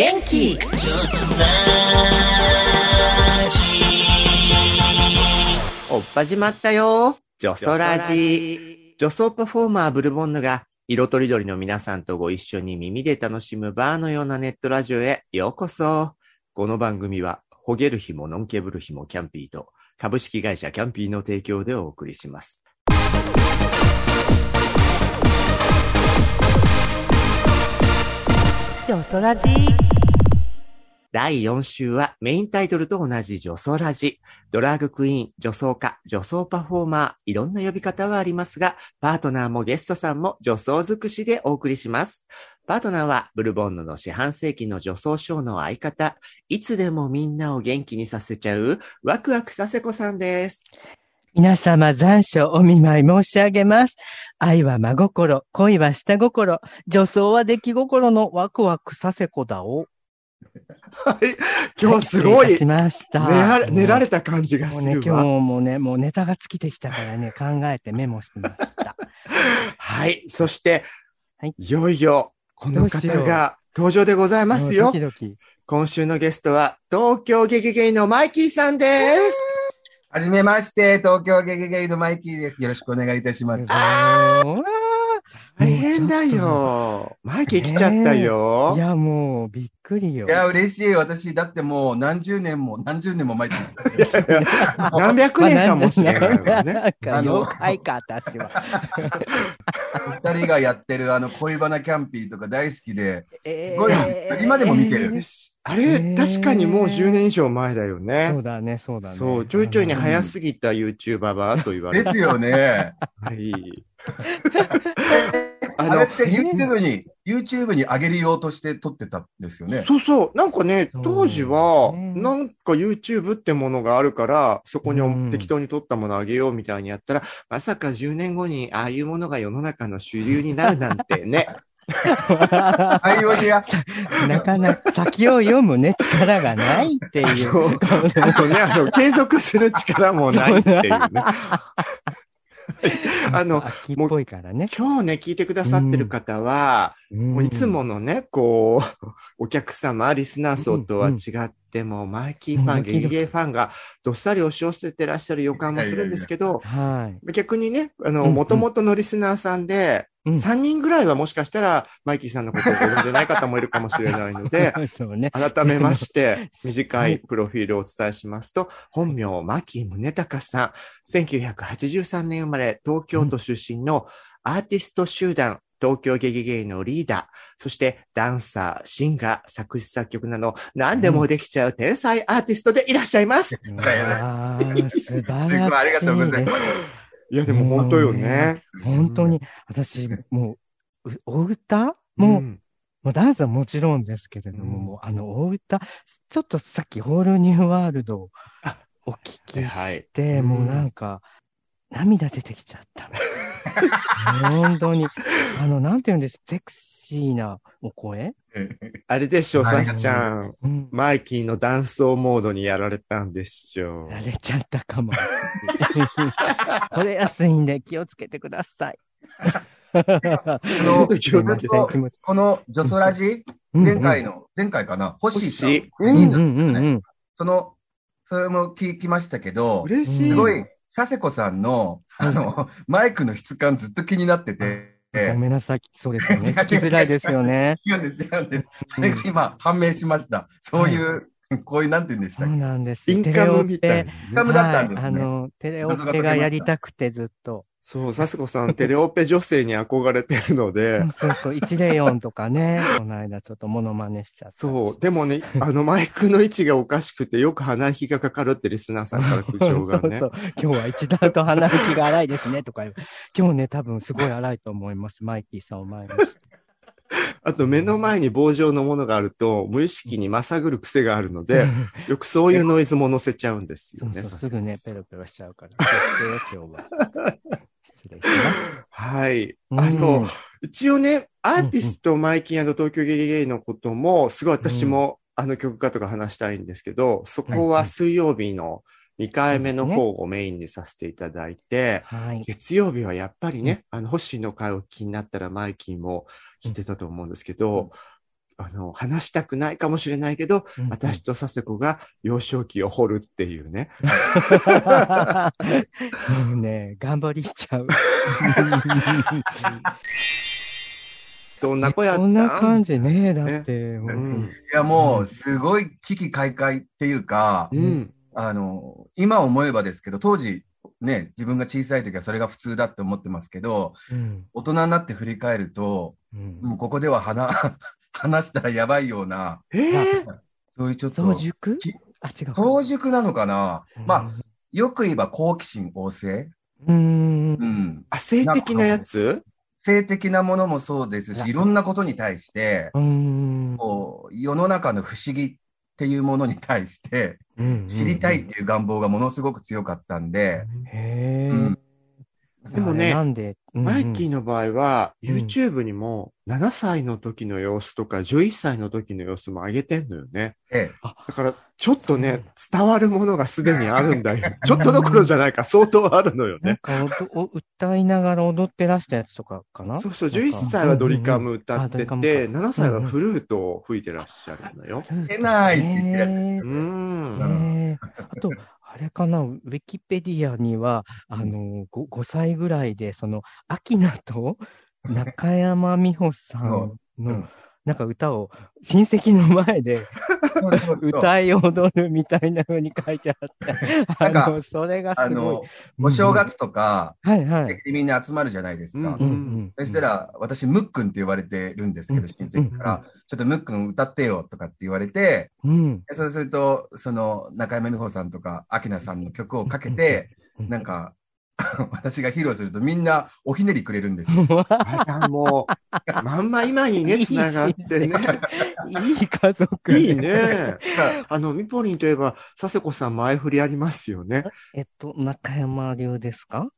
元おっ始まったよ。ジョソラジ。女装パフォーマーブルボンヌが色とりどりの皆さんとご一緒に耳で楽しむバーのようなネットラジオへようこそ。この番組は、ほげる日ものんけぶる日もキャンピーと株式会社キャンピーの提供でお送りします。ジョソラジ第4週はメインタイトルと同じ女装ラジ。ドラッグクイーン、女装家、女装パフォーマー、いろんな呼び方はありますが、パートナーもゲストさんも女装尽くしでお送りします。パートナーはブルボンヌの四半世紀の女装ショーの相方、いつでもみんなを元気にさせちゃう、ワクワクさせこさんです。皆様残暑お見舞い申し上げます。愛は真心、恋は下心、女装は出来心のワクワクさせこだを。はい。今日すごい、しました。練られ練られた感じがもうね、するわ。今日もね、もうネタが尽きてきたからね、考えてメモしてました。はい。そして、はいいよいよ、この方が登場でございますもうよドキ。ドキ。今週のゲストは、東京ゲゲゲイのマイキーさんです。はじめまして、東京ゲゲゲイのマイキーです。よろしくお願いいたします。あー大変だよ。マイキー来ちゃったよ。いや、もう、びっくりよ。いや、嬉しい。私、だってもう何十年も、何十年も前に。何百年かもしれないわね。なんか、妖怪か、私は。二人がやってるあの恋バナキャンピーとか大好きで、えすごい今でも見てるよしあれ、確かにもう10年以上前だよそねう。だね、そうだね。そう、ちょいちょいに早すぎた YouTuber はと言われて。ですよね。はい。あの YouTube に、YouTube に上げる用として撮ってたんですよね。そうそう。なんかね、当時は、ねなんか YouTube ってものがあるから、そこうんに適当に撮ったものあげようみたいにやったら、まさか10年後にああいうものが世の中の主流になるなんてね。パイオニア。なかなか先を読むね、力がないっていう。あとね、あの、継続する力もないっていうね。あの秋っぽいからね。今日ね、聞いてくださってる方は、もういつものね、こう、お客様、リスナー層とは違っても、マイキーファン、うんゲゲゲファンがどっさり押し寄せてらっしゃる予感もするんですけど、はい。逆にね、あの、うんうん。元々のリスナーさんで、うん3人ぐらいはもしかしたら、マイキーさんのことをご存じでない方もいるかもしれないので、ね。改めまして、短いプロフィールをお伝えしますと、本名、牧宗隆さん、1983年生まれ、東京都出身のアーティスト集団、東京ゲゲゲイのリーダー、そしてダンサー、シンガー、作詞作曲など、何でもできちゃう天才アーティストでいらっしゃいます。ああ、素晴らしい。すごいありがとうございますいや、でも本当よね。本当に、私、もう、うお歌？もう、ん。もうダンスはもちろんですけれども、うん。もうあの、お歌、ちょっとさっきホールニューワールドをお聞きして、はい。もうなんか、涙出てきちゃった。本当に、あの、なんていうんです、セクシーなお声？あれでしょ、はいさしちゃん。うん。マイキーのダンスモードにやられたんでしょう。やれちゃったかも。これ安いんで気をつけてください。このこのジョソラジ、前回の、前回かな、星さん。星うんうんうんうん。その、それも聞きましたけど、嬉しい。すごい、佐世子さんの、あの、マイクの質感ずっと気になってて、ごめんなさい。そうですよね。聞きづらいですよね。違うんです、違うんです。それが今、判明しました。そういう、こういう、なんて言うんでしそうたっけ？なんです。インカムみたいな。インカムだったんですねはい、あの、テレオペがやりたくてずっと。そう、サスコさん、テレオペ女性に憧れてるので、そうそう、104とかね、この間ちょっとモノマネしちゃった。そう、でもね、あのマイクの位置がおかしくて、よく鼻息がかかるってリスナーさんから苦情がね そ。うそう。今日は一段と鼻息が荒いですね、とか言う。今日ね、多分すごい荒いと思います。マイキーさんを前にして。あと目の前に棒状のものがあると、無意識にまさぐる癖があるので、よくそういうノイズも乗せちゃうんですよね。そうそう、さすぐね、ペロペロしちゃうから。今日は。失礼します。はい。うんあの、一応ね、アーティストマイキン東京ゲゲゲイのことも、すごい私も、あの曲家とか話したいんですけど、そこは水曜日の2回目の方をメインにさせていただいて、はい。月曜日はやっぱりね、あの、星の会を気になったらマイキーも聞いてたと思うんですけど、あの、話したくないかもしれないけど、うんうん私と佐世子が幼少期を掘るっていうね。もうね、頑張りしちゃう。どんな子やったこんな感じ。じね、だって。う本ん。いや、もう、すごい危機開会っていうか、うん。あの、今思えばですけど、当時、ね、自分が小さい時はそれが普通だって思ってますけど、うん大人になって振り返ると、うんもうここでは話、話したらやばいような、えー、そういうちょっと、早熟きあ、違うか。早熟なのかな、まあ、あ、よく言えば好奇心旺盛。うーんう。ん。あ、性的なやつ？性的なものもそうですし、いろんなことに対して。こう、世の中の不思議っていうものに対して、知りたいっていう願望がものすごく強かったんで、へえ。うんでもねなんで、マイキーの、の場合は、うん。YouTube にも7歳の時の様子とか11歳の時の様子も上げてんのよね。ええ、だから、ちょっとね、伝わるものがすでにあるんだよ。ちょっとどころじゃないか、相当あるのよね。なんか歌いながら踊ってらしたやつとかかな？そうそう、なんか。11歳はドリカム歌ってうんうんうん。あドリカム。て、か7歳はフルートを吹いてらっしゃるのよ。出ないって言ってるやつうー。ん。あと、あれかな、ウィキペディアには、あの、5, 5歳ぐらいで、その、アキナと中山美穂さんうのん、なんか歌を親戚の前で歌い踊るみたいな風に書いてあって、あ なんかの、それがあすごいの。、お正月とか、はいはい。みんな集まるじゃないですか。うんうんそしたら、私、ムックンって言われてるんですけうんど、親戚から、ちょっとムックン歌ってよとかって言われて、うん。でそうすると、その、中山美穂さんとか、アキナさんの曲をかけて、うんなんか、私が披露するとみんなおひねりくれるんですよ。あら、もう、まんま今にね、つながってね。いい家族。いい。ね。あの、ミポリンといえば、佐世子さん前振りありますよね。えっと、中山流ですか？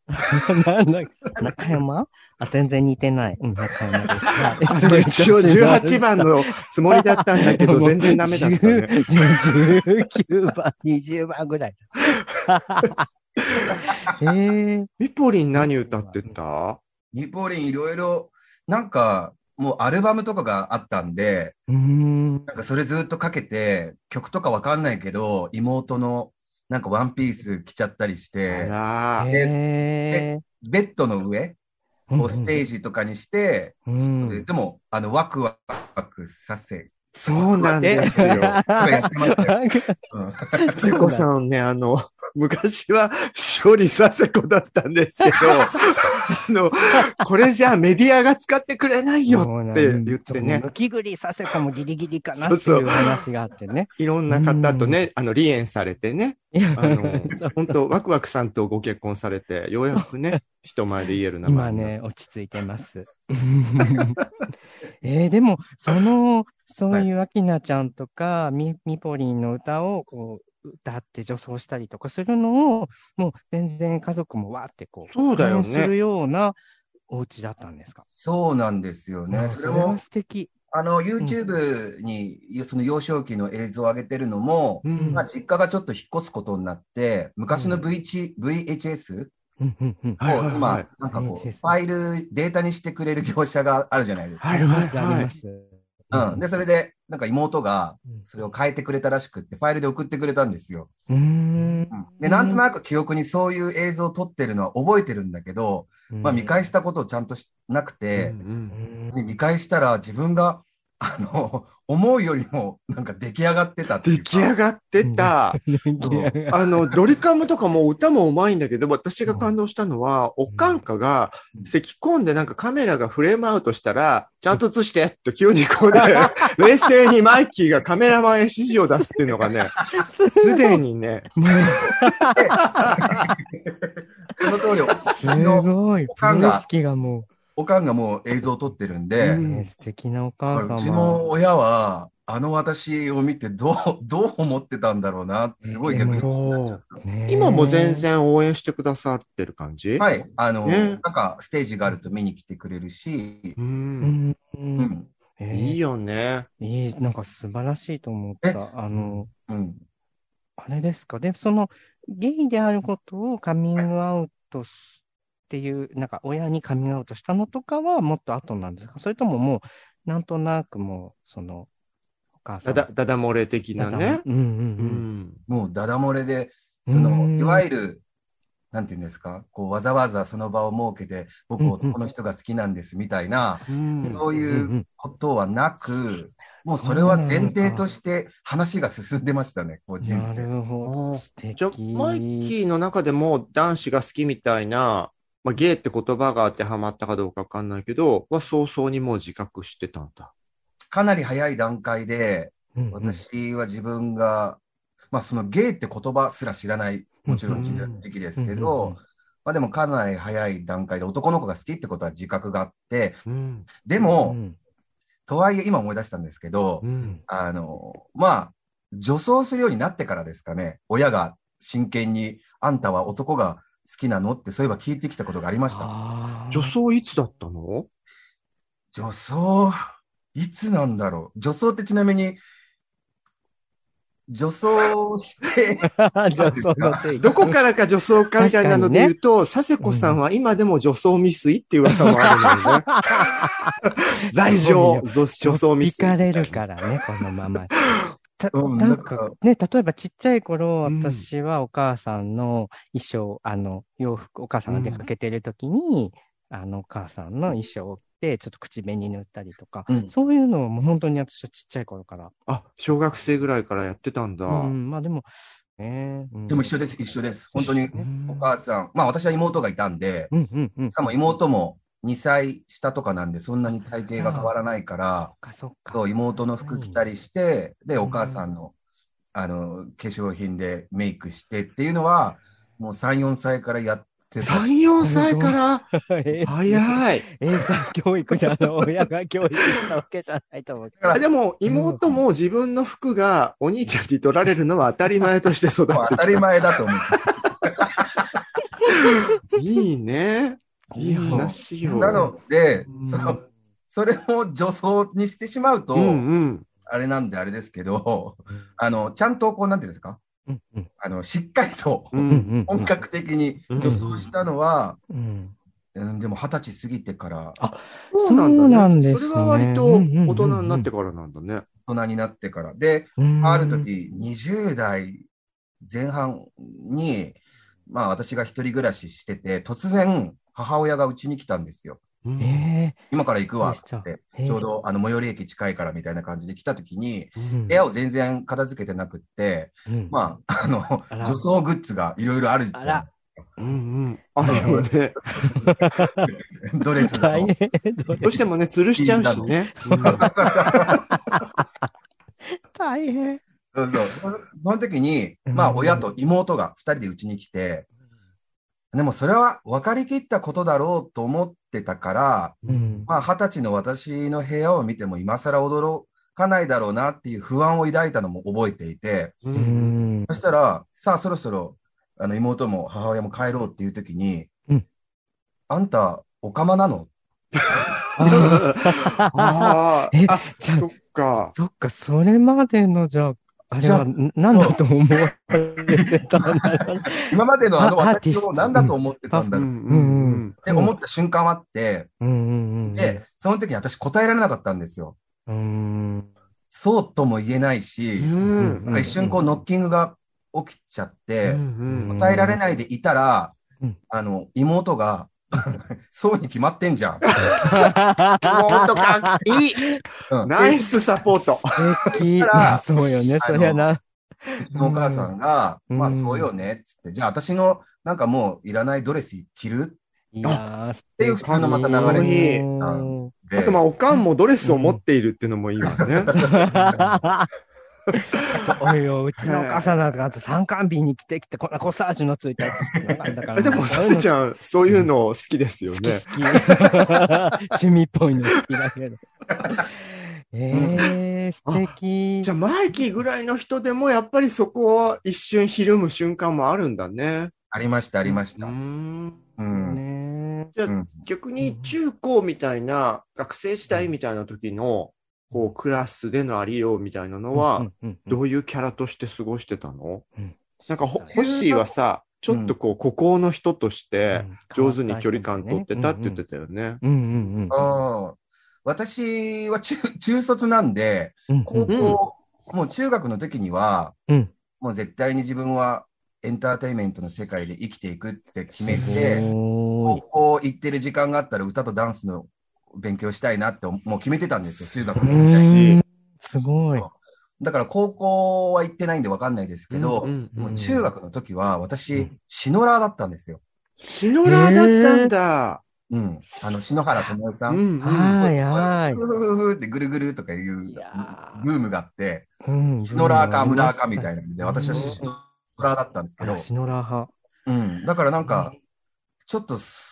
なんだ中山？あ、全然似てない。うん、中山です。はいあの一応18番のつもりだったんだけど、全然ダメだったね。10 19番、20番ぐらい。えー、ミポリン何歌ってた？ニポリンいろいろ、なんか、もうアルバムとかがあったんで、ん。なんかそれずっとかけて、曲とかわかんないけど、妹のなんかワンピース着ちゃったりしあて、ベッドの上ー、をステージとかにして、うん。でも、あの、ワクワクさせ、そうなんですよ。やってましたよ。うん佐世子さんね、あの、昔は勝利佐世子だったんですけど、あの、これじゃあメディアが使ってくれないよって言ってね。抜、き繰りさせたもギリギリかなってそうそういう。話があってね。いろんな方とね、あの、離縁されてね、あの、本当ワクワクさんとご結婚されて、ようやくね、人前で言える名前今ね、落ち着いてます。えーでも、その、そういうアキナちゃんとか、ミミポリンの歌をこう歌って女装したりとかするのを、もう全然家族もわーってこう、そうだよねするようなお家だったんですか？そうなんですよね。あそれもは、素敵。あの、YouTube に、その幼少期の映像を上げてるのも、うんまあ、実家がちょっと引っ越すことになって、昔の VH VHS うんうんうんはいはいはいを今、なんかこう、ファイル、データにしてくれる業者があるじゃないですか。はいあります、はいはいあります。うん。で、それで、なんか妹がうんそれを変えてくれたらしくって、ファイルで送ってくれたんですよ。うーん。で、なんとなく記憶にそういう映像を撮ってるのは覚えてるんだけど、まあ見返したことをちゃんとしなくて、見返したら自分が、あの、思うよりもなんか出来上がってたっていう出か。来上がってた。あの、ドリカムとかも歌もうまいんだけど、私が感動したのは、おかんかがうん。咳込んでなんかカメラがフレームアウトしたら、ちゃんと映してって急にこうで、冷静にマイキーがカメラマンへ指示を出すっていうのがね、すでにね、その通り、すごい。プロ意識がもおかんがもう映像を撮ってるんで、素敵なおだからうち。の親は、あの私を見てどう、どう思ってたんだろうなって、すごい逆に今も全。然応援してくださってる感じ？はい。あの、ねなんかステージがあると見に来てくれるし、う。うんん。ううんん。えーいいよね。いい、なんか素晴らしいと思った。あの、うん。あれですか？で、その、ゲイであることをカミングアウトしっていう、なんか親にカミングアウトしたのとかはもっと後なんですか？それとももう、なんとなくもう、その、お母さん。だだ、だだ漏れ的なね。うんうんううん。ん。もうダダ漏れで、そうんの、いわゆる、なんていうんですか、こう、わざわざその場を設けて、僕、うんうん男の人が好きなんですみたいな、うんそううんういうんことはなく、もうそれは前提として話が進んでましたね、こう人な生。るほど。じゃあ、マイキーの中でも男子が好きみたいな、まあ、ゲイって言葉が当てはまったかどうかわかんないけど、は早々にもう自覚してたんだ。かなり早い段階で、うんうん、私は自分が、まあそのゲイって言葉すら知らない、もちろん時期ですけうんうんど、まあでもかなり早い段階で男の子が好きってことは自覚があって、うん。でうも、んとはいえ今思い出したんですけどう、ん。あの、まあ、女装するようになってからですかね、親が真剣に、あんたは男が好きなの？ってそういえば聞いてきたことがありました。女装いつだったの？女装、いつなんだろう？女装ってちなみに、女装して、どこからか女装かみたいなので言うと、佐世子さんは今でも女装未遂っていう噂もあるのよね。罪状、女女装未遂。引かれるからね、このまま。たうんなんかかね、例えばちっちゃい頃、うん私はお母さんの衣装、あの、洋服、お母さんが出かけてる時に、あの、お母さんの衣装を着て、ちょっと口紅塗ったりとか、うんそういうのをもう本当に私はちっちゃい頃から。あ、小学生ぐらいからやってたんだ。うん、まあでも、ね、うんでも一緒です、一緒です。本当にうんお母さん、まあ私は妹がいたんで、うんうんうん。しかも妹も2歳下とかなんで、そんなに体型が変わらないからそっ、かそっか。そう妹の服着たりして、で、うんお母さんの、あの、化粧品でメイクしてっていうのは、もう3、4歳からやってた。3、4歳から？え早い。英才教育であの、親が教育したわけじゃないと思うけど。あでも、妹も自分の服がお兄ちゃんに取られるのは当たり前として育って 当たり前だと思う。いいね。いい話よ。なのでうん、その、それを女装にしてしまうと、うんうん。あれなんであれですけど、あの、ちゃんとこう、なんていうんですか？うんうんあの、しっかりとう。うんん本格的に女装したのは、うんうん、でも二十歳過ぎてから、そうなんだ、ね。そうなんですねそれは割と大人になってからなんだね。大人になってから。で、うんある時、20代前半に、まあ私が一人暮らししてて、突然母親がうちに来たんですよ。うんえ今から行くわってちょうどあの最寄り駅近いからみたいな感じで来た時に、うん部屋を全然片付けてなくって、えうんまあ、あの、女装グッズがいろいろあるじゃんあら。うんうん。あるよね。ドレスの。大変。どどうしてもね、吊るしちゃうしね。大変。そうそう。その時に、うんまあ、親と妹が二人でうちに来て、でもそれは分かりきったことだろうと思ってたから、うん。まあ、二十歳の私の部屋を見ても今更驚かないだろうなっていう不安を抱いたのも覚えていて、ううん。んそしたら、さあそろそろ、あの、妹も母親も帰ろうっていう時に、うん。あんた、おかまなの？ああえあ、あ、じゃあそっか。そっか、それまでの、じゃあ、あれは、んなんだと思われてた。今までのあの私を何だと思ってたんだろうって思った瞬間はあって。で、その時に私答えられなかったんですよ。うん。そうとも言えないうん。し、うんなんか一瞬こうノッキングが起きちゃって、うん答えられないでいたらうん、あの、妹が、そうに決まってんじゃん。妹かっいい。うん。ナイスサポート。そうよね、そりゃな。お母さんが、うん。まあそうよね、っつって、じゃあ私のなんかもういらないドレス着る？いやー、素っていう普通のまた流れいい。うん。であとまあ、おかんもドレスを持っているっていうのもいいわね。そうよ、うちのお母さんなんか、あと参観日に着てきて、こんなコサージュのついたやつしかなから。でも、させちゃん、そういうの好きですよね。好き好き。趣味っぽいの好きだけど。えー、素敵じゃあ、マイキーぐらいの人でも、やっぱりそこは一瞬ひるむ瞬間もあるんだね。ありました、ありました。ん。うん。ねじゃあ、うん逆に中高みたいな、学生時代みたいな時の、こう、クラスでのありようみたいなのは、うんうんうん。どういうキャラとして過ごしてたの？うん。なんかホッシーはさ、ちょっとこう、孤高の人として、うん。上手に距離感取ってたって言ってたよね。うんうんうん。あー私は中 中卒なんで、うん高校、もう中学の時には、うん。もう絶対に自分はエンターテインメントの世界で生きていくって決めすて、高校行ってる時間があったら歌とダンスの勉強したいなってもう決めてたんですよ、中学うの時すごい。だから高校は行ってないんでわかんないですけど、うんうんもう中学の時は私、うんシノラーだったんですよ。シノラーだったんだ。うん。あの、篠原智恵さ。うんんうん。はいはい。ふふふふってぐるぐるとかいうブームがあって、うんシノラーかムラーかみたいな。なんで、私はシノラーだったんですけどあ、シノラー派。うん。だからなんか、ちょっとす、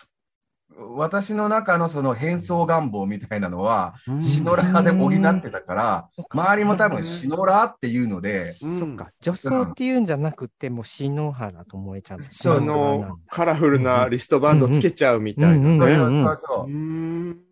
私の中のその変装願望みたいなのは、うんシノラーで補ってたから、周りも多分シノラーっていうので、うんそっか。女装っていうんじゃなくて、もう篠原ともえちゃん。そうあの、カラフルなリストバンドつけちゃうみたいなうんうんね。そう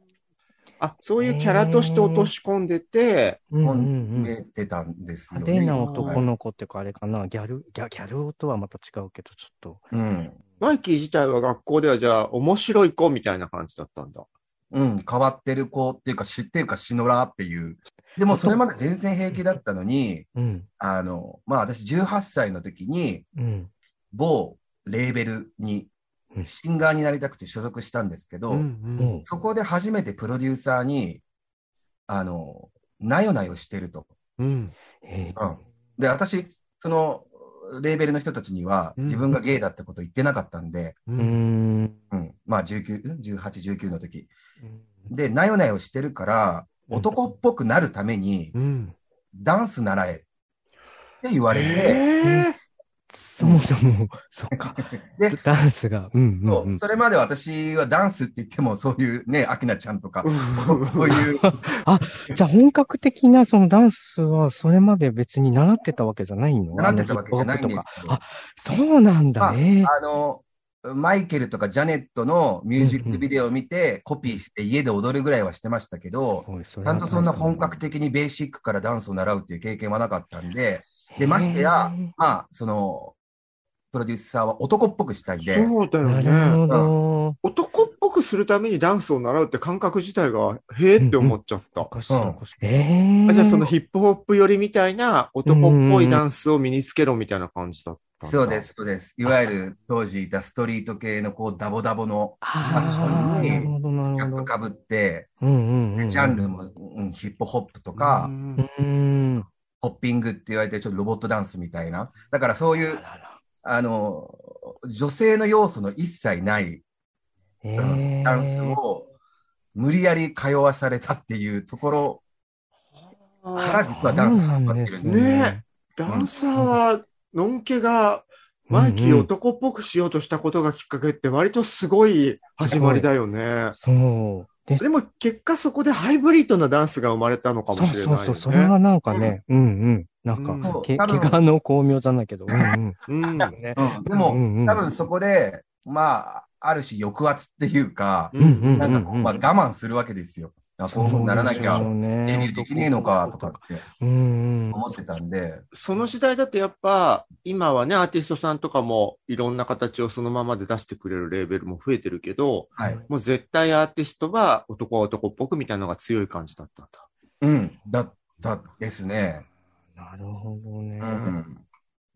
あ、そういうキャラとして落とし込んでて、うんうん決うん。めてたんですよ派手ね。な男の子っていうか、あれかな、ギャル、ギャギャルとはまた違うけど、ちょっと。うん。マイキー自体は学校ではじゃあ面白い子みたいな感じだったんだ。うん、変わってる子っていうか、知ってるか、シノラーっていう。でも、それまで全然平気だったのに、うん。あの、まあ、私18歳の時に、うん。某レーベルにうんシンガーになりたくて所属したんですけど、うんうんそこで初めてプロデューサーに、あの、なよなよしてると。うん。えうんで、私、その、レーベルの人たちには、うん自分がゲイだってこと言ってなかったんで、う。んん。うん、まあ、19、うん18、19の時。で、なよなよしてるから、男っぽくなるために、うん。ダンス習えって言われて、えそもそも、そっか。でダンスが。うんうんそううん。それまで私はダンスって言っても、そういうね、アキナちゃんとか、ーそういう、じゃあ本格的なそのダンスはそれまで別に習ってたわけじゃないの？習ってたわけじゃないんですあそうなんだ。まあええあの、マイケルとかジャネットのミュージックビデオを見て、コピーして家で踊るぐらいはしてましたけど、ちゃんとそんな本格的的にベーシックからダンスを習うっていう経験はなかったんで、で、ましてや、まあ、その、プロデューサーは男っぽくしたいんで、そうだよね。男っぽくするためにダンスを習うって感覚自体が、へえって思っちゃった。おかしいおかしい。ええあじゃあそのヒップホップ寄りみたいな男っぽいダンスを身につけろみたいな感じだった。そうです、そうです。いわゆる当時いたストリート系のこうダボダボのああ、になるほど、なキャ。ップかぶって、ジャンルも、うん、ヒップホップとか、うんうん。ホッピングって言われてちょっとロボットダンスみたいな。だからそういう、あららあの、女性の要素の一切ない、えうんえダンスを無理やり通わされたっていうところから実はダンスがってるんですそうなんですねダンサーは、のんけが、マイキーを男っぽくしようとしたことがきっかけって割とすごい始まりだよね。そう。ででも結果そこでハイブリッドなダンスが生まれたのかもしれないよね。そうそうそう、それはなんかね、うんうん。なんか、うん怪我の巧妙じゃないけど、うんうん。うん。ねうん、でも、うんうん多分そこで、まあ、ある種抑圧っていうか、うんうんなんかこう、まあ、我慢するわけですよ。あこうならなきゃそうデねビューできねえのかとかって。思ってたんで、その時代だとやっぱ、今はね、アーティストさんとかもいろんな形をそのままで出してくれるレーベルも増えてるけど、はい。もう絶対アーティストは男は男っぽくみたいなのが強い感じだったんだ。うん、だったですね。なるほどね。うん。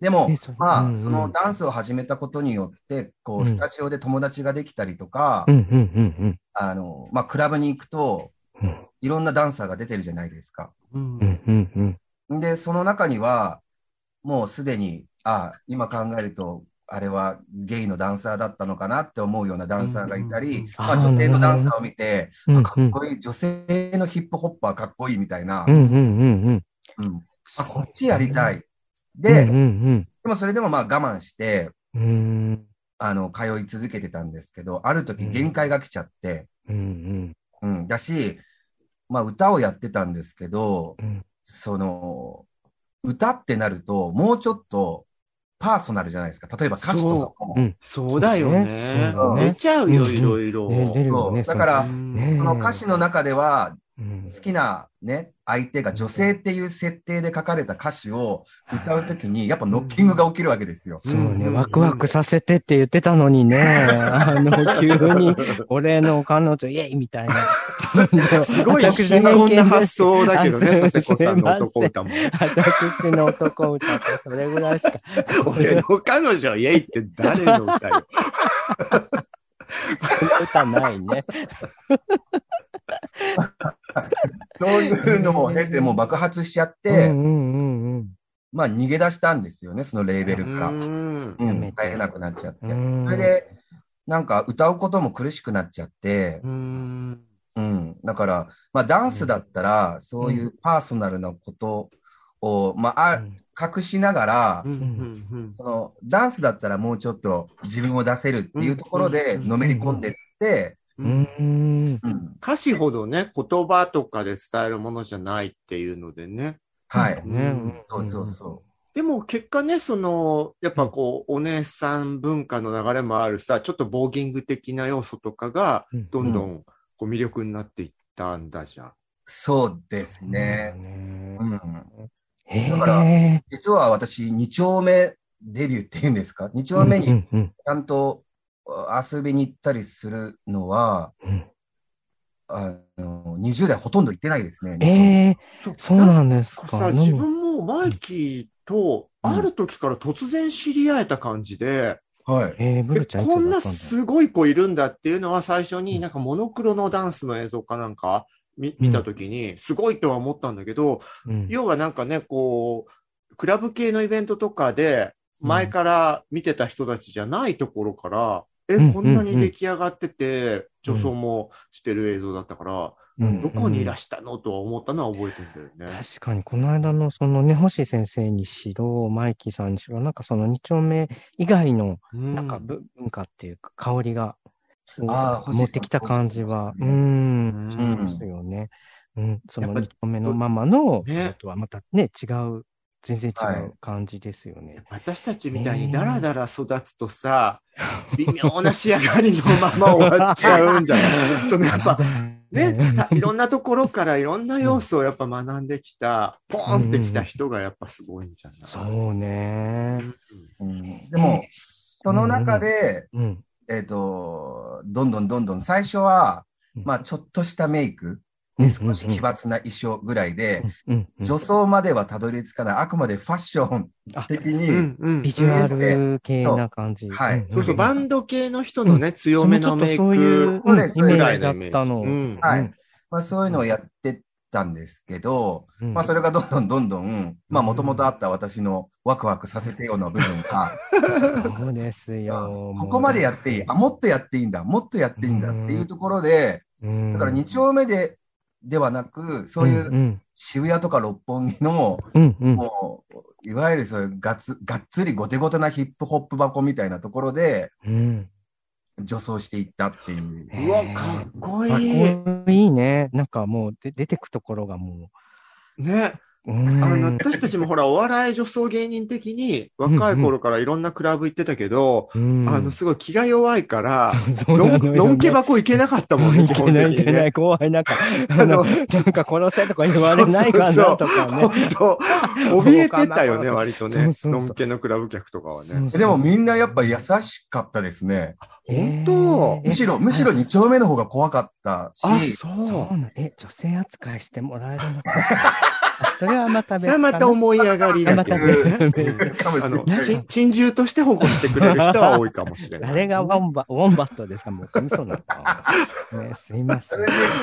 でもまあ、うんうんそのダンスを始めたことによって、こう、うんスタジオで友達ができたりとかう、んうんうんあの、まあ、クラブに行くと、うん。いろんなダンサーが出てるじゃないですか。うんうんうんうん。で、その中には、もうすでに、あ、今考えると、あれはゲイのダンサーだったのかなって思うようなダンサーがいたうんうんうんり、まあ、女性のダンサーを見て、うんあかっこいい、女性のヒップホッパーかっこいいみたいな、うんうんうんうん。うんあ、こっちやりたい。うんで、うんでもそれでもまあ我慢して、うん。うんあの、通い続けてたんですけど、ある時限界が来ちゃって、うんうん。うん、だし、まあ歌をやってたんですけど、うん。その、歌ってなると、もうちょっとパーソナルじゃないですか。例えば歌詞とかも。う。ん。そうだよね。そうね。出ちゃうよ、うん。いろいろ。だからその歌詞の中では、うん好きなね、相手が女性っていう設定で書かれた歌詞を歌うときに、やっぱノッキングが起きるわけですよ。そうね、うんワクワクさせてって言ってたのにね、あの、急に、俺の彼女、イエイみたいな。すごい私貧困な発想だけどね、あ佐世子さんの男歌も。私の男歌ってそれぐらいしか。俺の彼女、イエイって誰の歌よ。歌ないね。そういうのを経て、もう爆発しちゃっうて、んうんうんうん。まあ逃げ出したんですよね、そのレーベルから。うん。うん帰れなくなっちゃって。うん。それで、なんか歌うことも苦しくなっちゃって、うん。うん。だから、まあダンスだったら、そういうパーソナルなことを、まあ、あ隠しながらう、ん。うん。そのダンスだったらもうちょっと自分を出せるっていうところでうん。のめり込んでって、ううんんうん。うん。歌詞ほどね、言葉とかで伝えるものじゃないっていうのでね。はい。ねそうそうそでも結果ね、その、やっぱこう、お姉さん文化の流れもあるさ、ちょっとボーギング的な要素とかが、うんどんどんこう魅力になっていったんだじゃん。う。そうですね。ねうん。へだからえ。実は私、二丁目デビューっていうんですか？二丁目にうんうんちゃんと遊びに行ったりするのは、うんあの、20代ほとんど行ってないですね。ええ、そうそうなんですか？さ、自分もマイキーと、うんある時から突然知り合えた感じで、はい。えー、ブえルちゃんいつこんなすごい子いるんだっていうのは最初になんかモノクロのダンスの映像かなんか見見た時にすごいとは思ったんだけど、うん要はなんかね、こう、クラブ系のイベントとかで前から見てた人たちじゃないところから、え、うんこんなに出来上がってて、うん女装もしてる映像だったから、うん。どこにいらしたのとは思ったのは覚えてるんだよね。確かに、この間のそのね、星先生にしろ、マイキーさんにしろ、なんかその二丁目以外の、うんなん。かぶ文化っていうか、香りが、あー持ってきた感じは、うん。ん、うん。しますよね。うん、その二丁目のママの、ね。とはまたね、違う、全然違はい。う感じですよね。私たちみたいにダラダラ育つとさ、微妙な仕上がりのまま終わっちゃうんじゃない？そのやっぱ、ね、たいろんなところからいろんな要素をやっぱ学んできた、ポーンってきた人がやっぱすごいんじゃない？そうね。うん。でも、その中で、うん、えっと、どんどんどんどん最初は、うん。まあ、ちょっとしたメイク、うん少し奇抜な衣装ぐらいで、女装まではたどり着かない、あくまでファッション的に、ビジュアル系な感じ。はい。んそうそう、バンド系の人のね、強めのメイそういうクそういのイメージ。ったの。うん。はい。まあ、そういうのをやってたんですけど、うん。まあ、それがどんどんどんどん、まあ、もともとあった私のワクワクさせてような部分が、そうですよ。ここまでやっていい、あ、もっとやっていいんだ、もっとやっていいんだっていうところで、うん。だから2丁目で、ではなく、そういううん渋谷とか六本木の、うんうんもう、いわゆるそういうがつがっつりゴテゴテなヒップホップ箱みたいなところで、うん女装していったっていう。うわ、かっこいかっい。こいいね。なんかもうで出てくところがもね。う。うんあの、私たちもほら、お笑い女装芸人的に、若い頃からいろんなクラブ行ってたけど、うんあの、すごい気が弱いから、のよね。のんのんけ箱行けなかったもんね、いけないいけない、基怖い。なんか、ああのの、なんか殺せとか言われないかなとかね。本当怯えてたよね、そう割とね。そうそうそう。のんけのクラブ客とかはね。でもみんなやっぱ優しかったですね。本当？えー。むしろ、むしろ2丁目の方が怖かったし、あ、そそうう。な、え、女性扱いしてもらえるのか それはまた別それはまた思い上がりだけどね。また別うんあの、珍獣として保護してくれる人は多いかもしれない。誰がウォンバウォンバットですかもう、神そうなのか。ね、すいません。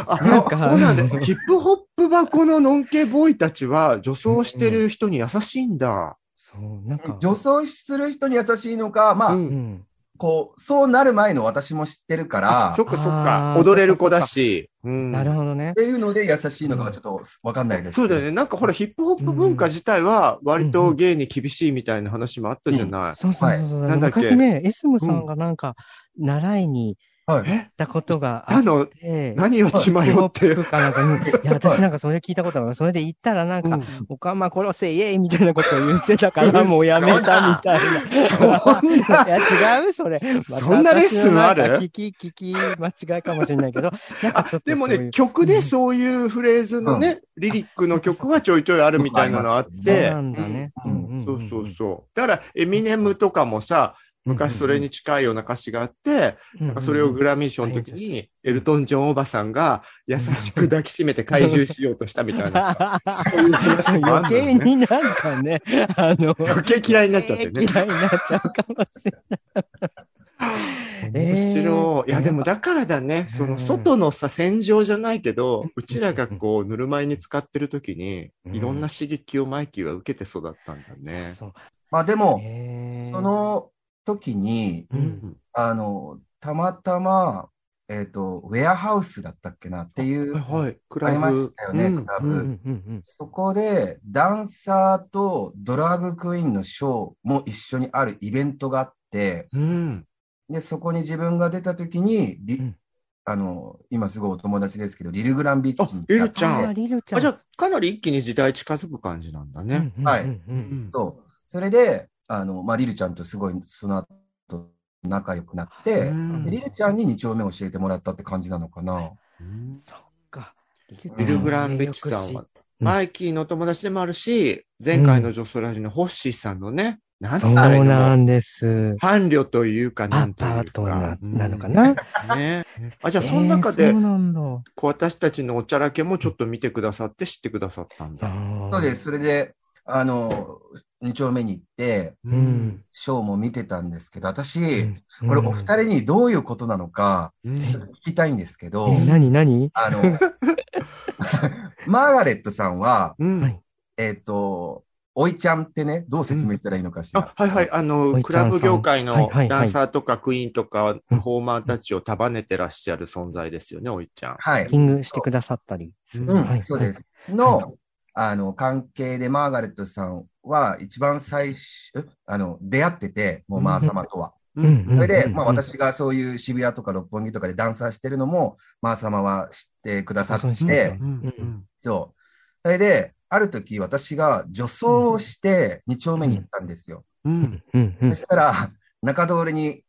あ、なんかそうなんだ。ヒップホップ箱ののんけボーイたちは女装してる人に優しいんだ。そう、なんか。女装する人に優しいのか、まあ、うんうん。こう、そうなる前の私も知ってるから、そっかそっか踊れる子だし。うんなるほどねっ。ていうので優しいのかはちょっとわかんないです。そうだよね。なんかほら、ヒップホップ文化自体は割と芸に厳しいみたいな話もあったじゃない。そうそうそうそう。なんだっけ？昔ね、エスムさんがなんか、習いに、はい。えたことがあって、何を血迷ってかなんかに、いや、私なんかそれ聞いたことがある。それで言ったらなんか、うんおかま殺せ、イエーイみたいなことを言ってたから、もうやめたみたいな。そんないや、違う、それ。そんなレッスンある？聞き、聞き、間違いかもしれないけど、なんでもね、曲でそういうフレーズのね、リリックの曲はちょいちょいあるみたいなのあっそうてな、んだね。そうそうそう。だから、エミネムとかもさ、昔それに近いような歌詞があって、なんかそれをグラミー賞の時に、エルトン・ジョンおばさんが優しく抱きしめて怪獣しようとしたみたいなさ、そういう話もあ余計になんかね、あの、余計嫌いになっちゃってね。嫌いになっちゃうかもしれない。面白い。いや、でもだだからだね、そのうん外のさ、戦場じゃないけどうちらがこう、ぬるま湯に使ってる時に、うんいろんな刺激をマイキーは受けて育ったんだね。そう。まあでも、そ、の時に、うんあの、たまたま、えっ、と、ウェアハウスだったっけなっていう、はいはい、クありまラブしたよね、うんクラブ。うんうんうんそこで、ダンサーとドラァグクイーンのショーも一緒にあるイベントがあって、うん。で、そこに自分が出た時に、リうんあの、今すごいお友達ですけど、リル・グランビッチにあリルちゃんあーリルちゃん。あ、じゃあ、かなり一気に時代近づく感じなんだね。うんうんうんうんはいうんそう。それで、あの、まあ、リルちゃんとすごい、その後、仲良くなって、うんでリルちゃんに2丁目教えてもらったって感じなのかな。うんそっか。ビル・グランビッチさんは、うんマイキーの友達でもあるし、前回の女装ラジオのホッシーさんのね、なんつそうったらいいのなんです。伴侶というか、なあん、というか。パートナーなのかうな。んね。あ、じゃあ、その中でえー私たちのおちゃらけもちょっと見てくださって知ってくださったんだ。そうです。それで、あの、2丁目に行って、ううん。ショーも見てたんですけど、私、うんこれお二人にどういうことなのか、聞きたいんですけど、え、何何？あの、マーガレットさんは、うんはいえっ、と、おいちゃんってね、どう説明したらいいのかしら。あ、はいはい。あおの、クラブ業界はいのはいはいダンサーとかクイーンとか、パフォーマーたちを束ねてらっしゃる存在ですよね、おいちゃん。はい。キングしてくださったりする。うんはいそうです。の、あの、関係でマーガレットさんは一番最初、あの、出会ってて、もうマー様とは。ううん。うん。それで、うん。まあ私がそういう渋谷とか六本木とかでダンサーしてるのも、マー様は知ってくださってね、うん。うん。そう。それで、ある時私が女装をして2丁目に行ったんですよ。ううん。んうん。うん。そしたら、中通りに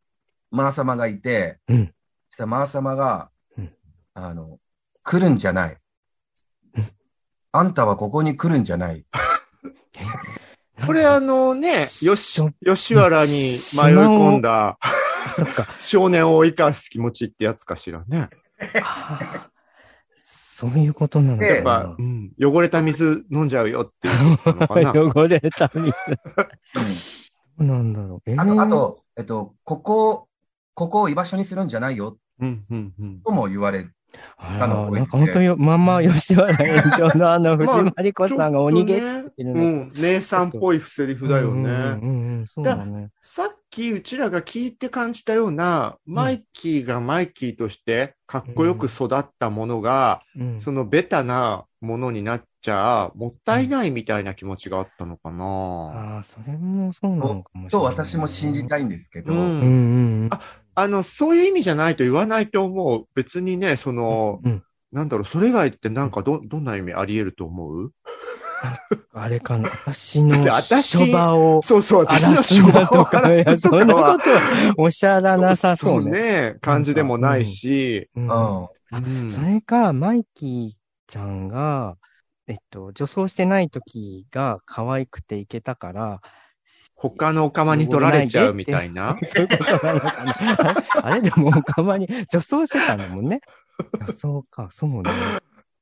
マー様がいて、うん。そしたらマー様が、うん。あの、来るんじゃない。あんたはここに来るんじゃない。これあのね、よししょ、吉原に迷い込んだ そっか。少年を追い返す気持ちってやつかしらね。そういうことなのかな。でやっぱ、うん、汚れた水飲んじゃうよっていうのかな。汚れた水。うなんだろう。えーあと、あ、と、えっと、ここ、ここを居場所にするんじゃないよ、うんうんうんとも言われああのーなんか本当に、まんま吉原園長のあの、藤まり子さんがお逃げってちょっとね。うん、姉さんっぽいセリフだよね。うんうんうんうん、そうだね。さっきうちらが聞いて感じたような、マイキーがマイキーとしてかっこよく育ったものが、うん。そのベタなものになっちゃもったいないみたいな気持ちがあったのかな。ああ、それもそうなのかもしれとない。私も信じたいんですけど、うんうんうんうん。ああの、そういう意味じゃないと言わないと思う。別にね、その、うんなんだろう、それ以外ってなんかど、どんな意味あり得ると思う？あれかな、私の書場をそうそう、荒私のらすんだとか、そんなこはとはおっしゃらなさそうね。ね。感じでもないし、うんうんうんそれか、マイキーちゃんが、えっと、女装してない時が可愛くていけたから、他のお釜に取られちゃうみたいな？そういうことなのかな？あれ？でも、おかまに女装してたんだもんね。女装か、そうね。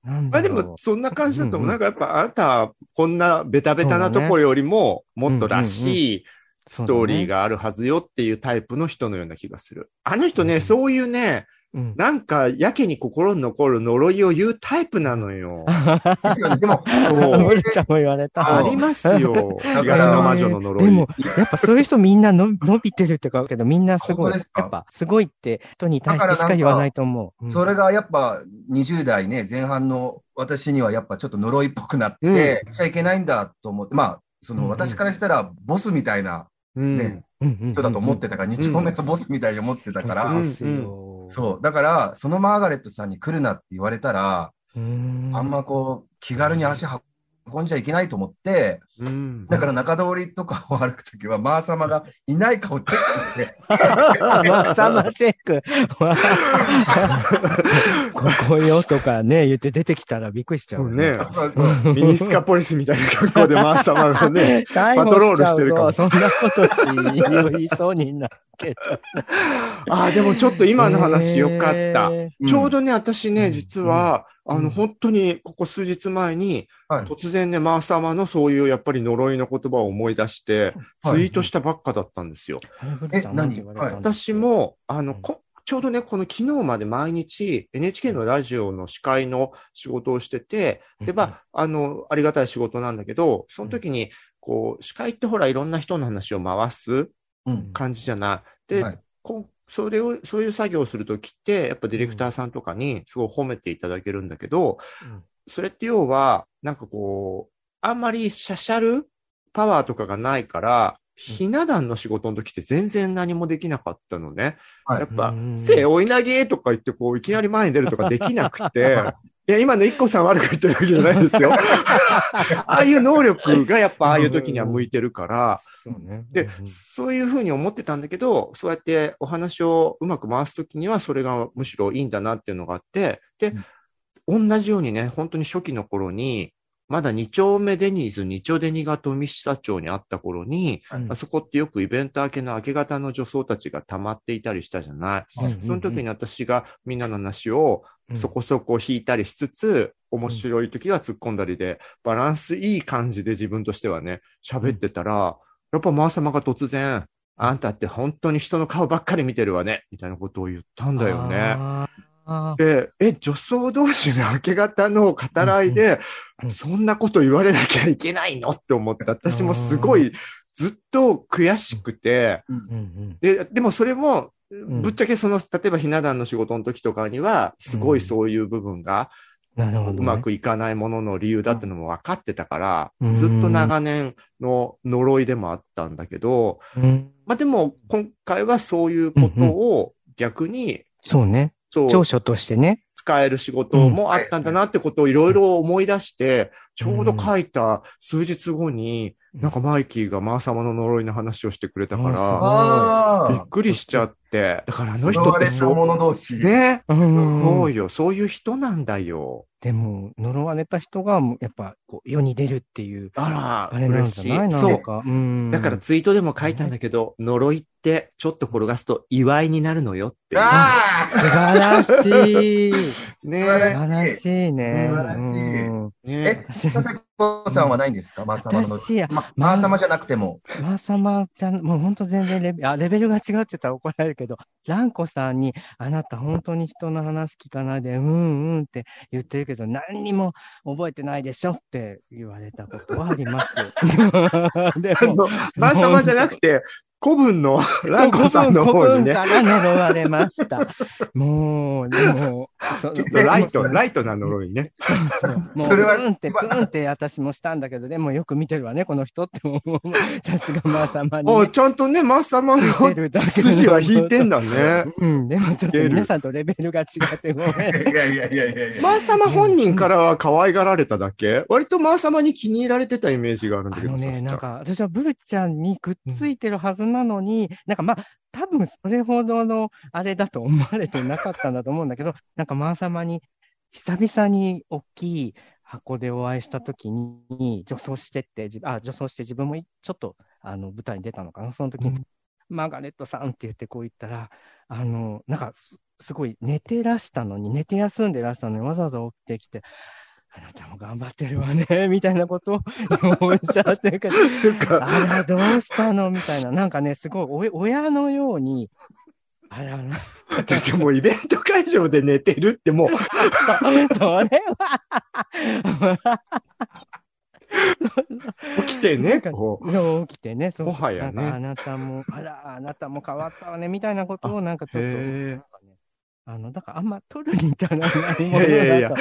なんまあで。も、そんな感じだと思う。うんうんなんかやっぱ、あなた、こんなベタベタなところよりも、もっとらしいストーリーがあるはずよっていうタイプの人のような気がする。あの人ね、うんそういうね、うん、なんか、やけに心に残る呪いを言うタイプなのよ。でも、そう森ちゃんも言われた。ありますよ。だから東の魔女の呪い。でも、やっぱそういう人みんなの伸びてるってか、けどみんなすごい。やっぱすごいって人に対してしか言わないと思う。うんそれがやっぱ20代ね、前半の私にはやっぱちょっと呪いっぽくなって、うしちゃいけないんだと思って、まあ、そうんうんの私からしたらボスみたいなうんねうんうんうん人だと思ってたから、日丁目のボスみたいに思ってたから、そうですよ。そう。だから、そのマーガレットさんに来るなって言われたら、あんまこう、気軽に足運んじゃいけないと思って、うん。だから中通りとかを歩くときは、マー様がいないかをチェックして、マーチェック。ここよとかね、言って出てきたらびっくりしちゃう。ね。ミニスカポリスみたいな格好でマー様がね、パ パトロールしてるかもそんなことし、言いそうになるけど。ああ、でもちょっと今の話よかった。へうんちょうどね、私ね、うん実は、あの、うん。本当に、ここ数日前に、はい。突然ね、マー様のそういうやっぱり呪いの言葉を思い出して、ツはい。イートしたばっかだったんですよ。え、何？私か、も、あの、うん。こちょうどね、この昨日まで毎日 NHK のラジオの司会の仕事をしてて、で、まあ、あの、ありがたい仕事なんだけど、その時に、こう、司会ってほら、いろんな人の話を回すうん。感じじゃない。で、はい。こうそれを、そういう作業をするときって、やっぱディレクターさんとかにすごい褒めていただけるんだけど、うん。それって要は、なんかこう、あんまりシャシャルパワーとかがないから、ひな壇の仕事の時って全然何もできなかったのね。はい。やっぱう、んせい追い投げとか言って、こう、いきなり前に出るとかできなくて、い。や、今の一個さん悪く言ってるわけじゃないですよ。ああいう能力がやっぱああいう時には向いてるから、そうね。で、そういうふうに思ってたんだけど、そうやってお話をうまく回すときには、それがむしろいいんだなっていうのがあって、で、同じようにね、本当に初期の頃に、まだ二丁目デニーズ、二丁デニが富久町にあった頃に、うん。あそこってよくイベント明けの明け方の女装たちが溜まっていたりしたじゃない？うんその時に私がみんなの話をそこそこ弾いたりしつつ、面白い時は突っ込んだりで、バランスいい感じで自分としてはね、喋ってたら、やっぱマー様が突然、あんたって本当に人の顔ばっかり見てるわね、みたいなことを言ったんだよね。で、え、女装同士の明け方の語らいでそんなこと言われなきゃいけないのって思って、私もすごいずっと悔しくて、で、でもそれも、ん。ぶっちゃけその、例えばひな壇の仕事の時とかには、すごいそういう部分がうね。まくいかないものの理由だってのも分かってたから、うん。ずっと長年の呪いでもあったんだけど、うん。まあでも今回はそういうことを逆に、そうね。そう長所としてね。使える仕事もあったんだなってことをいろいろ思い出して、ちょうど書いた数日後に、なんかマイキーがマー様の呪いの話をしてくれたから、あびっくりしちゃって、だからあのあ、人って呪われた者同士。ね、うんそうよ、そういう人なんだよ。でも、呪われた人が、やっぱ、こう世に出るっていう、あら、あれなん。じゃない？なそう。んか。うんだからツイートでも書いたんだけど、呪いってちょっと転がすと祝いになるのよって。あ素晴らしい。ね素晴らしいね。素晴らしいうんえね、私佐々木さんはないんですか？マー様の。私や、ま、マー様じゃなくても。マーサマちゃん、もう本当全然レベあレベルが違うって言ったら怒られるけど、ランコさんに、あなた本当に人の話聞かないで、うんうんって言ってるけど、何にも覚えてないでしょって言われたことはあります。であの、マー様じゃなくて、古文のランコさんの古方にね、文から呪われました。もう、でも、そちょっとライト、ライトな呪いね。もう、それはプーンって、プーンって私もしたんだけど、でもよく見てるわね、この人って思う。さすがマーサマに、あ、ね。ちゃんとね、マー様の見てるだけ筋は引いてんだね。うん、でもちょっと皆さんとレベルが違ってごめん。いやいやいやいや。マー様本人からは可愛がられただけ？割とマー様に気に入られてたイメージがあるんだけどさあのね、なんか、私はブルちゃんにくっついてるはずなのに、なんかまあ、多分それほどのあれだと思われてなかったんだと思うんだけど、なんかマー様に久々に大きい箱でお会いしたときに、女装してって、自あ、女装して自分もいちょっとあの舞台に出たのかな、その時に、マーガレットさんって言ってこう言ったら、あの、なんかすすごい寝てらしたのに、寝て休んでらしたのにわざわざ起きてきて、あなたも頑張ってるわね、みたいなことを おっしゃってるけど、あら、どうしたの？みたいな、なんかね、すごいお親のように、あら、なだってもうイベント会場で寝てるってもう、それは、起きてね、こう。起きてね、そうもはやね。あなたも、あら、あなたも変わったわね、みたいなことをなんかちょっと、あの、だからあんま取るに足らないもいやいやいや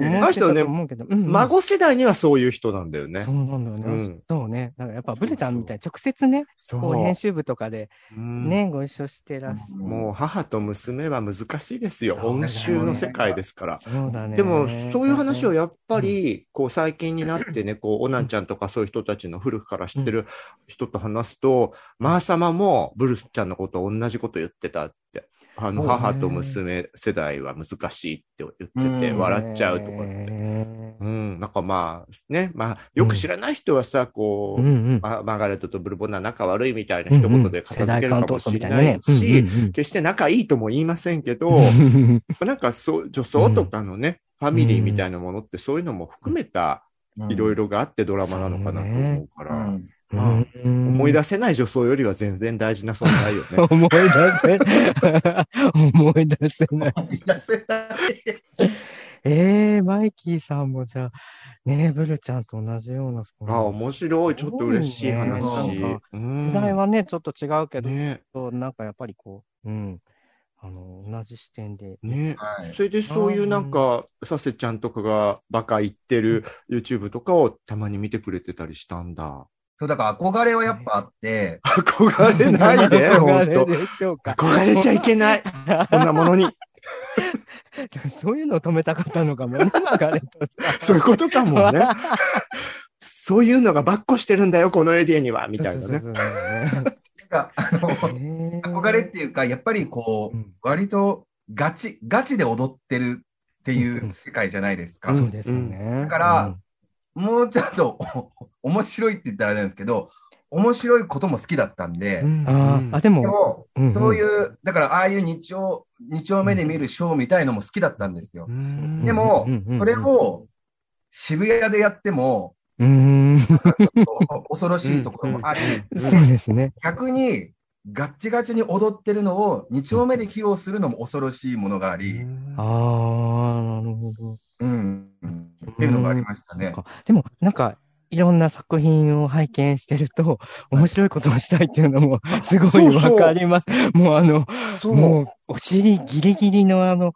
のだと。思ってたと思うけど、うんうん孫世代にはそういう人なんだよねそ。うなんだよね。うんそうね。だからやっぱブルちゃんみたいに直接ね、そこう編集部とかでうんね、ご一緒してらっしゃもう母と娘は難しいですよ。そうだよね音集の世界ですから。そうだね。でも、そういう話をやっぱり、こう、最近になってね、こう、オナンちゃんとかそういう人たちの古くから知ってる人と話すと、マー様もブルスちゃんのこと同じこと言ってたって。あの、母と娘世代は難しいって言ってて、うん。笑っちゃうとかって。へうん、なんかまあ、ね、まあ、よく知らない人はさ、こう。ママーガレットとブルボンナ仲悪いみたいな一言で片付けるかもしれないし、決して仲いいとも言いませんけど、う んなんかそう、女装とかのね、ファミリーみたいなものってそういうのも含めたいろいろがあってドラマなのかなと思うから、思い出せない女装よりは全然大事な存在よね。思い出せ、思い出せない。ええマイキーさんもじゃあ、ねブルちゃんと同じような、そあ、面白い。ちょっと嬉しい話。いね代はね、ちょっと違うけど、ねなんかやっぱりこう、うん、あの、同じ視点で。ねはいそれでそういうなんか、サセちゃんとかがバカ言ってる YouTube とかをたまに見てくれてたりしたんだ。そう、だから憧れはやっぱあって、憧れないで、憧本当れでしょうか。憧れちゃいけない。こんなものに。そういうのを止めたかったのかもね、マガレットさん。そういうことかもね。そういうのがばっこしてるんだよ、このエリアには、みたいなね。なんかあの、憧れっていうか、やっぱりこう、うん割とガチ、ガチで踊ってるっていう世界じゃないですか。そうですよね。だからもうちょっとお面白いって言ったらあれなんですけど、面白いことも好きだったんで、うん。あーあ、ででも、も、うんうん。そういう、だからああいう日曜、日曜目で見るショーみたいのも好きだったんですよ。うん。でもうんうんうんうん、それを渋谷でやっても、うーん、恐ろしいところもあり、そうですね。逆にガッチガチに踊ってるのを2丁目で披露するのも恐ろしいものがあり、ああ、なるほど。うん、っていうのがありましたね。かでも、なんか、いろんな作品を拝見してると、面白いことをしたいっていうのも、すごいわかります。もうあの、そう。もう、お尻ギリギリのあの、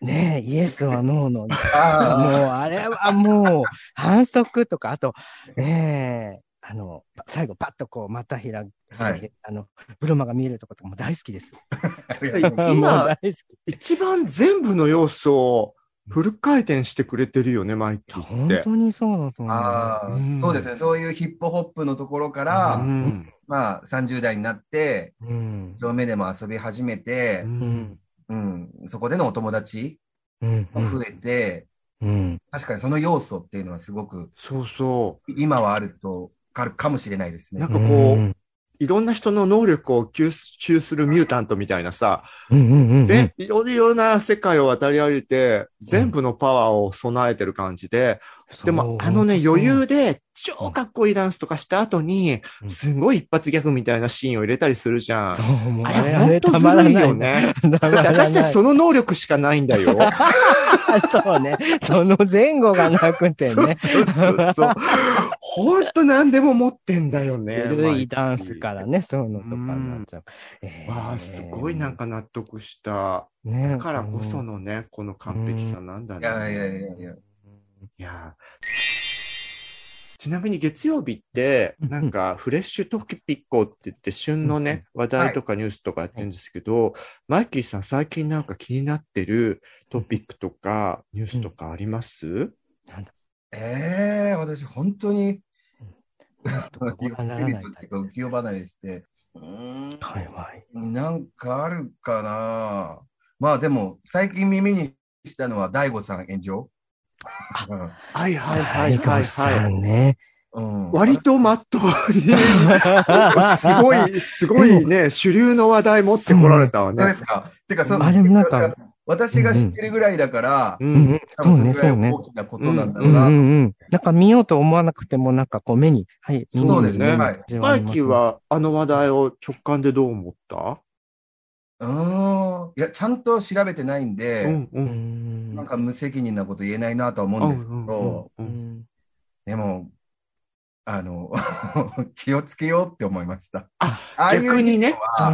ねえ、イエスはノーの、もう、ああれはもう、反則とか、あと、ねえ、あの、最後、パッとこう、また開く、はいあの、ブルマが見えるとことかも大好きです。あ、もう今。一番全部の要素をフル回転してくれてるよね、マイキーって。本当にそうだと思う。あうんーそうですね。そういうヒップホップのところから、うんまあ30代になって、うん。上目でも遊び始めてう、うんん。うん、そこでのお友達うん。も増えて、うん。確かにその要素っていうのはすごくそうそ今はあると、あるかもしれないですう。なねん。かこう、いろんな人の能力を吸収するミュータントみたいなさ、うんうんうんうん。全いろいろな世界を渡り歩いて、全部のパワーを備えてる感じで、でもあのね、余裕で超かっこいいダンスとかした後にう、んすごい一発ギャグみたいなシーンを入れたりするじゃんそ。う、もうあれ、ほんとずるいよ。ね。たまだって私たちその能力しかないんだよ。そうね。その前後がなくて そうね。そうそうそう。ほんと何でも持ってんだよね。古いダンスからね、そういうのとかになっちゃう。えーわあ、すごいなんか納得した。ねだからこそのね、この完璧さなんだね。いやいやいやいや。いやちなみに月曜日って、うんなんかフレッシュトピッコって言って旬のね、話題とかニュースとかやってるんですけど、マイキーさん最近なんか気になってるトピックとかニュースとかあります？ええ私本当に。浮世離れして、うーんはいはい。なんかあるかな。まあでも、最近耳にしたのは、大悟さん炎上。はいはいはいはいはい。んね。うん。割とまっとうに、すごい、すごいね、主流の話題持ってこられたわねそうで。すか。てか、そあでもなんか、私が知ってるぐらいだから、う。うんんうん。そうね、多分それそうね。ぐらい大きなことなんだうんうろうな。んうん。なんか見ようと思わなくても、なんかこう目に、はい、そうですねはいマイキーはあの話題を直感でどう思った？うーん。いや、ちゃんと調べてないんで、うん。なんか無責任なこと言えないなとは思うんですけど、ううんんでも、あの、気をつけようって思いました。ああいう逆にねあ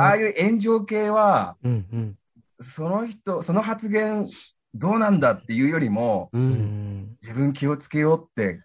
あういう炎上系は、んうん。その人、その発言どうなんだっていうよりも、う。うんん。自分気をつけようって、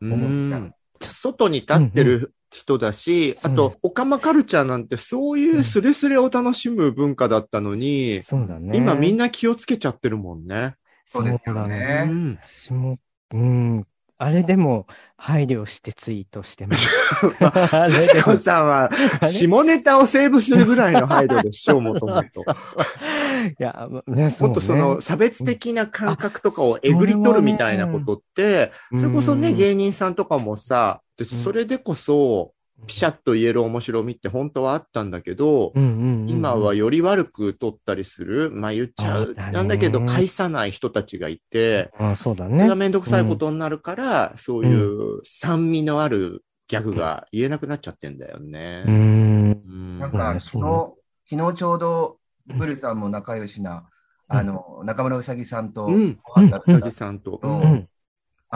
う思っん。外に立ってる人だし、あとそうです、オカマカルチャーなんてそういうスレスレを楽しむ文化だったのに、そうだね。今みんな、な気をつけちゃってるもんね。そうですよだねうん。私も、うん。あれでも配慮してツイートしてます。あれ佐さんは、下ネタをセーブするぐらいの配慮でしょう、もともと。いや、ね、もっとその差別的な感覚とかをえぐり取るみたいなことって、それこそね、芸人さんとかもさ、でそれでこそ、ピシャッと言える面白みって本当はあったんだけど、うんうんうんうん今はより悪く取ったりする、まあ言っちゃう、なんだけど返さない人たちがいて、あそうだねそれが。めんどくさいことになるから、そういう酸味のあるギャグが言えなくなっちゃってんだよねう。ん。うんなんか、昨日、昨日ちょうど、ブルさんも仲良しな、あの、中村うさぎさんと、うん。うさたぎさんと。ううんん。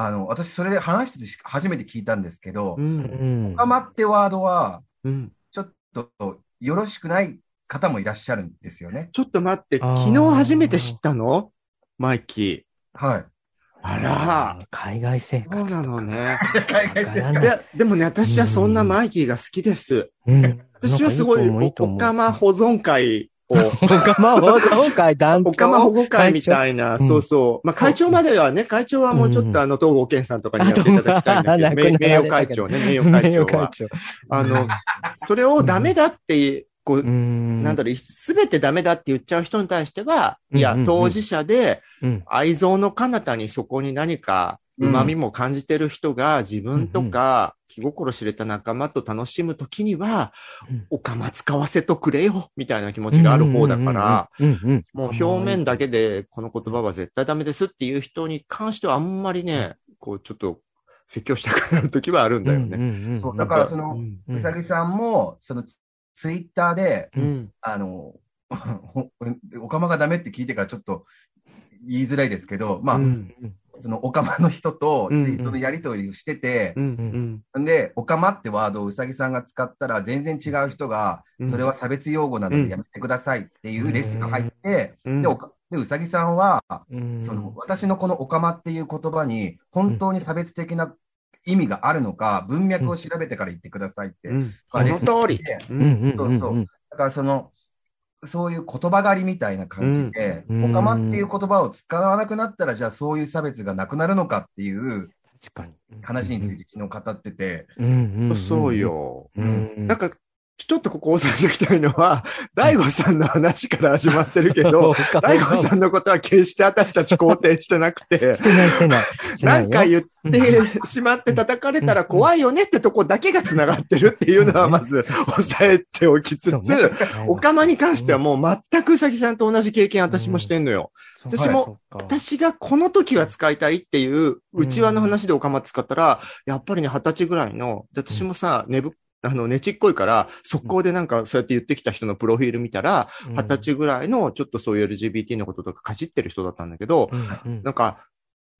あの、私、それで話しててし初めて聞いたんですけどう、。うんんオカマってワードは、うん。ちょっとよろしくない方もいらっしゃるんですよね。ちょっと待って、昨日初めて知ったの？マイキー。はい。あら、海外生そう活とか。なのね。海外わからないいや、でもね、私はそんなマイキーが好きです。うん。私はすごい、おかま保存会を、おかま保存会団長？おかま保護会みたいな、そうそう。まあ、会長まではね、会長はもうちょっとあの、東郷健さんとかにやっていただきたいんだけど、あと名名誉会長ね、名誉会長は。長。あの、それをダメだって、こうう、ん。なんだろう、すべてダメだって言っちゃう人に対しては、いや当事者で、うん。愛憎の彼方にそこに何か旨味も感じてる人が自分とか気心知れた仲間と楽しむときには、うん。おかま使わせとくれよ、みたいな気持ちがある方だから、もう表面だけでこの言葉は絶対ダメですっていう人に関してはあんまりね、こうちょっと説教したくなるときはあるんだよね。だからそのうさぎさんも、そのツイッターで、うん。あの、ほ おかまがダメって聞いてからちょっと言いづらいですけど、まあ、うんそのおかまの人とツイうんートのやり取りをしててう、ん。んで、おかまってワードをうさぎさんが使ったら、全然違う人が、うんそれは差別用語なのでやめてくださいっていうレッスンが入って、うんで、おかでうさぎさんは、うんその私のこのおかまっていう言葉に、本当に差別的な意味があるのか、文脈を調べてから言ってくださいって。うん。まあその通り。ううんんうんそううんそうだからその、そういう言葉狩りみたいな感じで、うんおかまっていう言葉を使わなくなったら、じゃあそういう差別がなくなるのかっていう確かに。話について昨日語ってて、うんうんうんそう。よ。うん。なんか、ちょっとここ押さえておきたいのは、大悟さんの話から始まってるけど、大悟さんのことは決して私たち肯定してなくてし、てないしてない。してな ないんか言ってしまって叩かれたら怖いよねってとこだけが繋がってるっていうのはまず押さえておきつつ、おかまに関してはもう全くうさぎさんと同じ経験私もしてんのよ。私も、私がこの時は使いたいっていう内輪の話でおかま使ったら、やっぱりね、二十歳ぐらいの、で私もさ、寝ぶ、あの、ねちっこいから、速攻でなんかそうやって言ってきた人のプロフィール見たら、二十歳ぐらいのちょっとそういう LGBT のこととかかじってる人だったんだけど、うん。うん。なんか、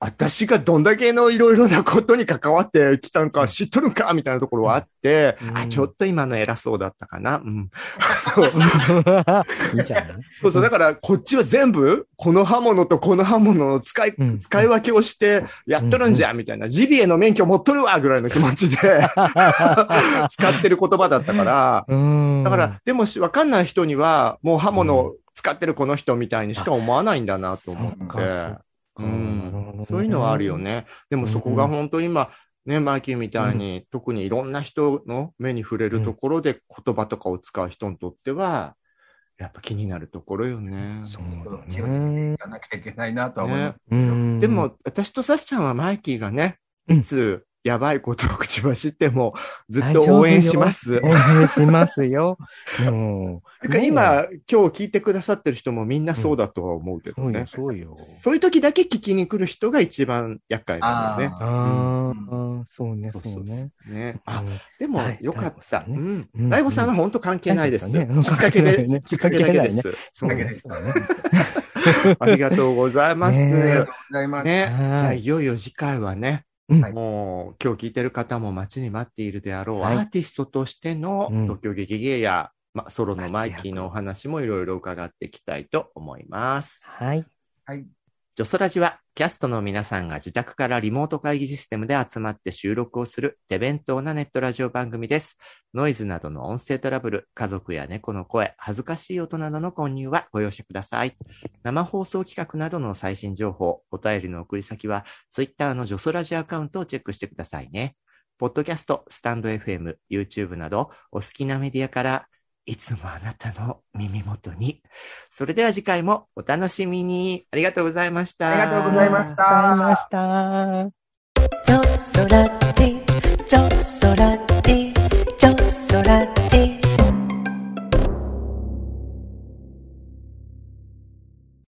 私がどんだけのいろいろなことに関わってきたのか知っとるんかみたいなところはあって、うんあ、ちょっと今の偉そうだったかな。うん。そういいんじゃない そうそう。だから、こっちは全部、この刃物とこの刃物の使い、うん使い分けをして、やっとるんじゃ、みたいな。ジビエの免許持っとるわぐらいの気持ちで、使ってる言葉だったから、うんだから、でもし、わかんない人には、もう刃物使ってるこの人みたいにしか思わないんだなと思って。うんそういうのはあるよ。ね。でもそこが本当今、ね、マーキーみたいに、特にいろんな人の目に触れるところで言葉とかを使う人にとっては、やっぱ気になるところよね。そう気をつけていかなきゃいけないなとは思います。うんでも、私とサシちゃんはマイキーがね、いつやばいことを口走っても、ずっと応援します。応援しますよ。もう。なんか今、今日聞いてくださってる人もみんなそうだとは思うけどねそうよ、。そうよ。そういう時だけ聞きに来る人が一番厄介だよね。ああ、そうね、そうね。ね。あ、うんでもはいよかった。うん。うん大悟さんは本当関係ないです。きっかけで、ねきっかけだけです。そうで。そうね ありがとうございます。ねありがね。とうございます。じはいゃあいよいよ次回はね、うんはいもう今日聞いてる方も待ちに待っているであろう、はいアーティストとしてのうん東京劇芸や、ま、ソロのマイキーのお話もいろいろ伺っていきたいと思います。はい。はい。ジョソラジはキャストの皆さんが自宅からリモート会議システムで集まって収録をする手弁当なネットラジオ番組です。ノイズなどの音声トラブル、家族や猫の声、恥ずかしい音などの混入はご容赦ください。生放送企画などの最新情報、お便りの送り先は、ツイッターのジョソラジアカウントをチェックしてくださいね。ポッドキャスト、スタンド FM、YouTube など、お好きなメディアから、いつもあなたの耳元に。それでは次回もお楽しみに。ありがとうございました。ありがとうございましたありがとうございました。